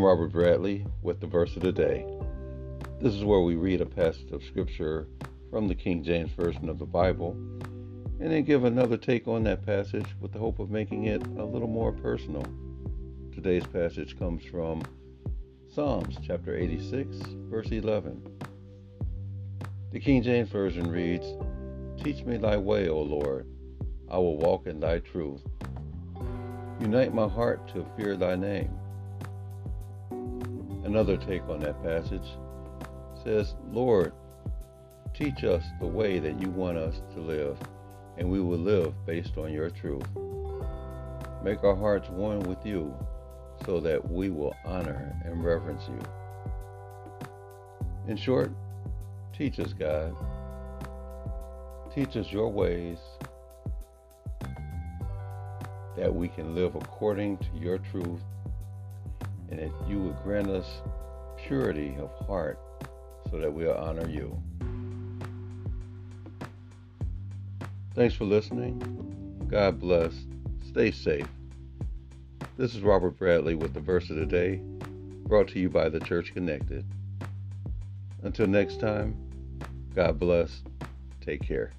Robert Bradley with the verse of the day. This is where we read a passage of scripture from the King James Version of the Bible and then give another take on that passage with the hope of making it a little more personal. Today's passage comes from Psalms chapter 86, verse 11. The King James Version reads, Teach me thy way, O Lord. I will walk in thy truth. Unite my heart to fear thy name. Another take on that passage says, Lord, teach us the way that you want us to live, and we will live based on your truth. Make our hearts one with you so that we will honor and reverence you. In short, teach us, God. Teach us your ways that we can live according to your truth and that you would grant us purity of heart so that we'll honor you. Thanks for listening. God bless. Stay safe. This is Robert Bradley with the verse of the day, brought to you by the Church Connected. Until next time, God bless. Take care.